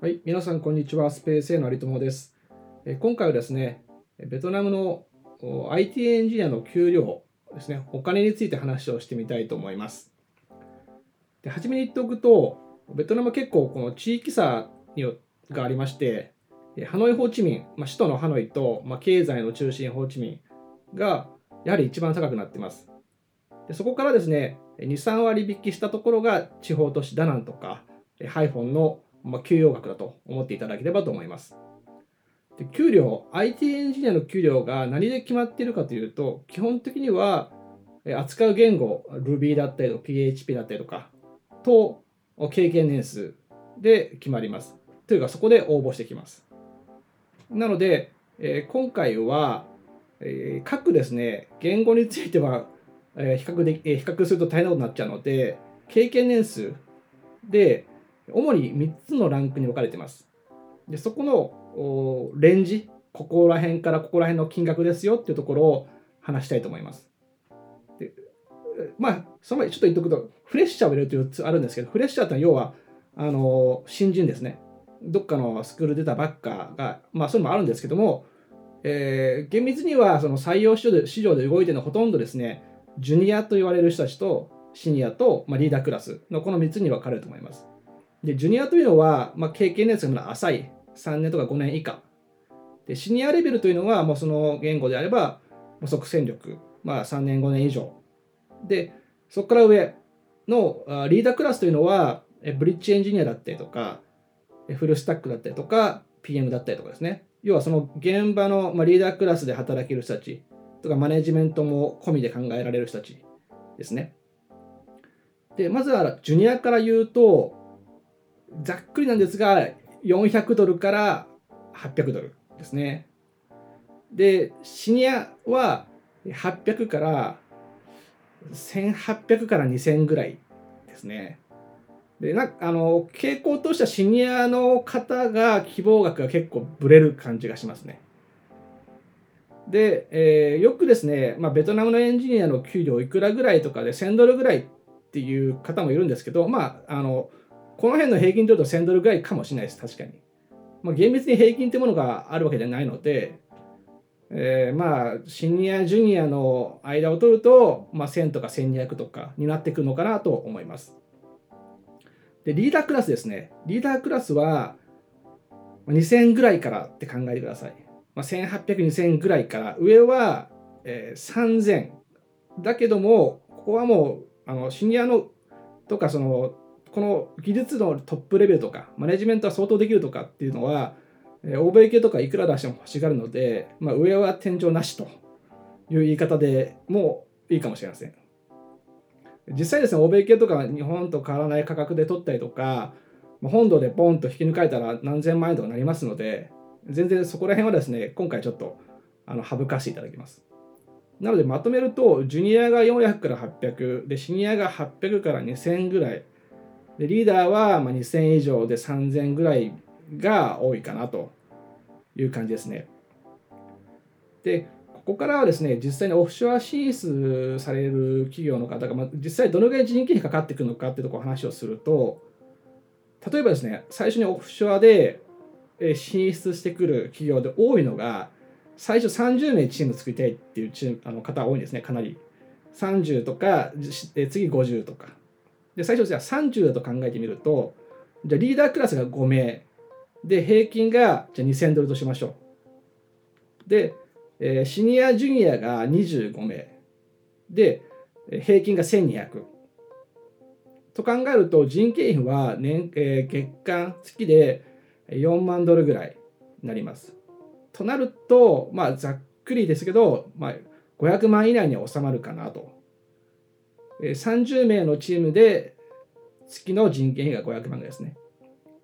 はい、皆さんこんにちは。スペース A の有友です。え今回はですね、ベトナムの IT エンジニアの給料ですね、お金について話をしてみたいと思います。で初めに言っておくと、ベトナム結構この地域差にがありまして、ハノイ・ホーチミン、まあ、首都のハノイと、まあ、経済の中心ホーチミンがやはり一番高くなっています。でそこからですね、2、3割引きしたところが地方都市ダナンとか、ハイフォンのまあ、給与額だと思っていただければと思います。で給料、IT エンジニアの給料が何で決まっているかというと、基本的には扱う言語、Ruby だったりとか PHP だったりとかと経験年数で決まります。というか、そこで応募してきます。なので、えー、今回は、えー、各ですね、言語については、えー、比較で、え、比較すると大変なことになっちゃうので、経験年数で、主に3つのランクに分かれてます。でそこのレンジ、ここら辺からここら辺の金額ですよっていうところを話したいと思います。でまあ、その前にちょっと言っとくと、フレッシャーを入れるというつあるんですけど、フレッシャーってのは要は、あの新人ですね。どっかのスクール出たばっかが、まあそういうのもあるんですけども、えー、厳密にはその採用市場で動いてるのはほとんどですね、ジュニアと言われる人たちとシニアと、まあ、リーダークラスのこの3つに分かれると思います。で、ジュニアというのは、まあ、経験年数が浅い、3年とか5年以下。で、シニアレベルというのは、もうその言語であれば、即戦力、まあ、3年、5年以上。で、そこから上のリーダークラスというのは、ブリッジエンジニアだったりとか、フルスタックだったりとか、PM だったりとかですね。要はその現場の、まあ、リーダークラスで働ける人たちとか、マネジメントも込みで考えられる人たちですね。で、まずはジュニアから言うと、ざっくりなんですが、400ドルから800ドルですね。で、シニアは800から1800から2000ぐらいですね。で、なあの、傾向としてはシニアの方が希望額が結構ブレる感じがしますね。で、えー、よくですね、まあ、ベトナムのエンジニアの給料いくらぐらいとかで1000ドルぐらいっていう方もいるんですけど、まあ、あの、この辺の平均というと1000ドルぐらいかもしれないです、確かに。まあ、厳密に平均というものがあるわけではないので、えー、まあ、シニア、ジュニアの間を取ると、まあ、1000とか1200とかになってくるのかなと思います。で、リーダークラスですね。リーダークラスは、2000ぐらいからって考えてください。まあ、1800、2000ぐらいから、上は、えー、3000。だけども、ここはもう、あのシニアのとか、その、この技術のトップレベルとかマネジメントは相当できるとかっていうのは、欧米系とかいくら出しても欲しがるので、まあ、上は天井なしという言い方でもいいかもしれません。実際ですね、欧米系とか日本と変わらない価格で取ったりとか、本土でポンと引き抜かれたら何千万円とかなりますので、全然そこら辺はですね、今回ちょっとあの省かせていただきます。なのでまとめると、ジュニアが400から800、で、シニアが800から2000ぐらい、でリーダーはま2000以上で3000ぐらいが多いかなという感じですね。で、ここからはですね、実際にオフショア進出される企業の方が、まあ、実際どのぐらい人件費かかってくるのかっていうところを話をすると、例えばですね、最初にオフショアで進出してくる企業で多いのが、最初30名チーム作りたいっていうチームあの方多いんですね、かなり。30とか、次50とか。で、最初じゃあ30だと考えてみると、じゃリーダークラスが5名。で、平均がじゃあ2000ドルとしましょう。で、えー、シニア、ジュニアが25名。で、平均が1200。と考えると人件費は年、えー、月間月で4万ドルぐらいになります。となると、まあ、ざっくりですけど、まあ、500万以内には収まるかなと30名のチームで月の人件費が500万ぐらいですね。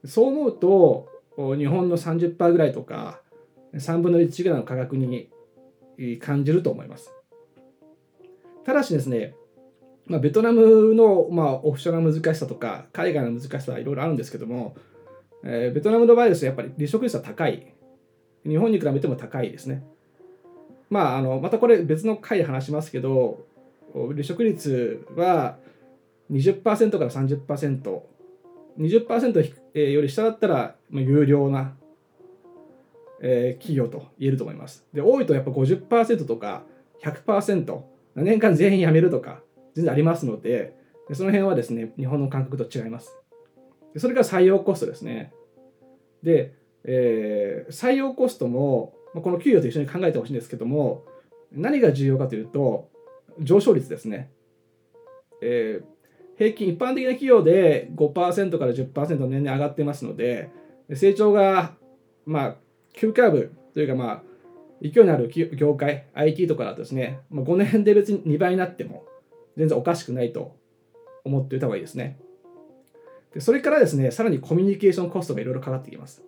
そう思うと、日本の30%ぐらいとか、3分の1ぐらいの価格に感じると思います。ただしですね、まあ、ベトナムの、まあ、オフショアの難しさとか、海外の難しさはいろいろあるんですけども、えー、ベトナムの場合ですと、やっぱり離職率は高い。日本に比べても高いですね。まあ、あのまたこれ別の回で話しますけど、離職率は20%から30% 20%より下だったら有料な企業と言えると思います。で、多いとやっぱ50%とか100%、年間全員辞めるとか、全然ありますので、その辺はですね、日本の感覚と違います。それから採用コストですね。で、えー、採用コストも、この給与と一緒に考えてほしいんですけども、何が重要かというと、上昇率ですね。えー、平均、一般的な企業で5%から10%年々上がってますので、成長が、まあ、急カーブというか、まあ、勢いのある業界、IT とかだとですね、まあ、5年で別に2倍になっても全然おかしくないと思っておいた方がいいですね。でそれからですね、さらにコミュニケーションコストがいろいろかかってきます。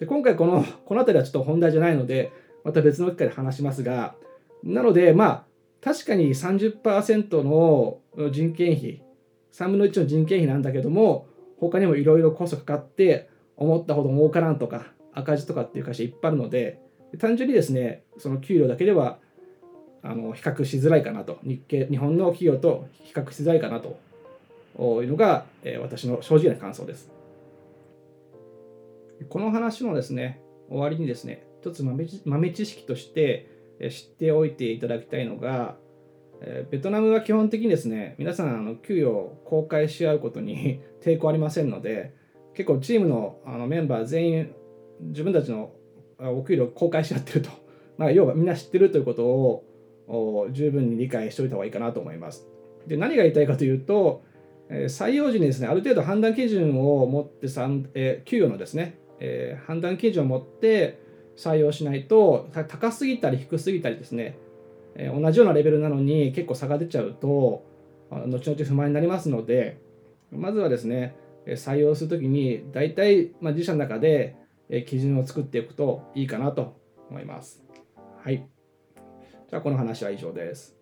で今回この、この辺りはちょっと本題じゃないので、また別の機会で話しますが、なので、まあ、確かに30%の人件費、3分の1の人件費なんだけども、他にもいろいろコストかかって、思ったほど儲からんとか、赤字とかっていう会社いっぱいあるので、単純にですね、その給料だけではあの比較しづらいかなと日系、日本の企業と比較しづらいかなというのが、え私の正直な感想です。この話のですね、終わりにですね、一つ豆知識として知っておいていただきたいのが、えベトナムは基本的にですね、皆さんあの給与を公開し合うことに 抵抗ありませんので、結構チームのあのメンバー全員自分たちのお給料を公開し合ってると、まあ、要はみんな知ってるということを十分に理解しておいた方がいいかなと思います。で何が言いたいかというと、え採用時にですね、ある程度判断基準を持ってえ、給与のですね、え、判断基準を持って採用しないと、高すぎたり低すぎたりですね、えー、同じようなレベルなのに結構差が出ちゃうと、後々不満になりますので、まずはですね、採用するときに、大体、まあ、自社の中で基準を作っていくといいかなと思います。はい。じゃあ、この話は以上です。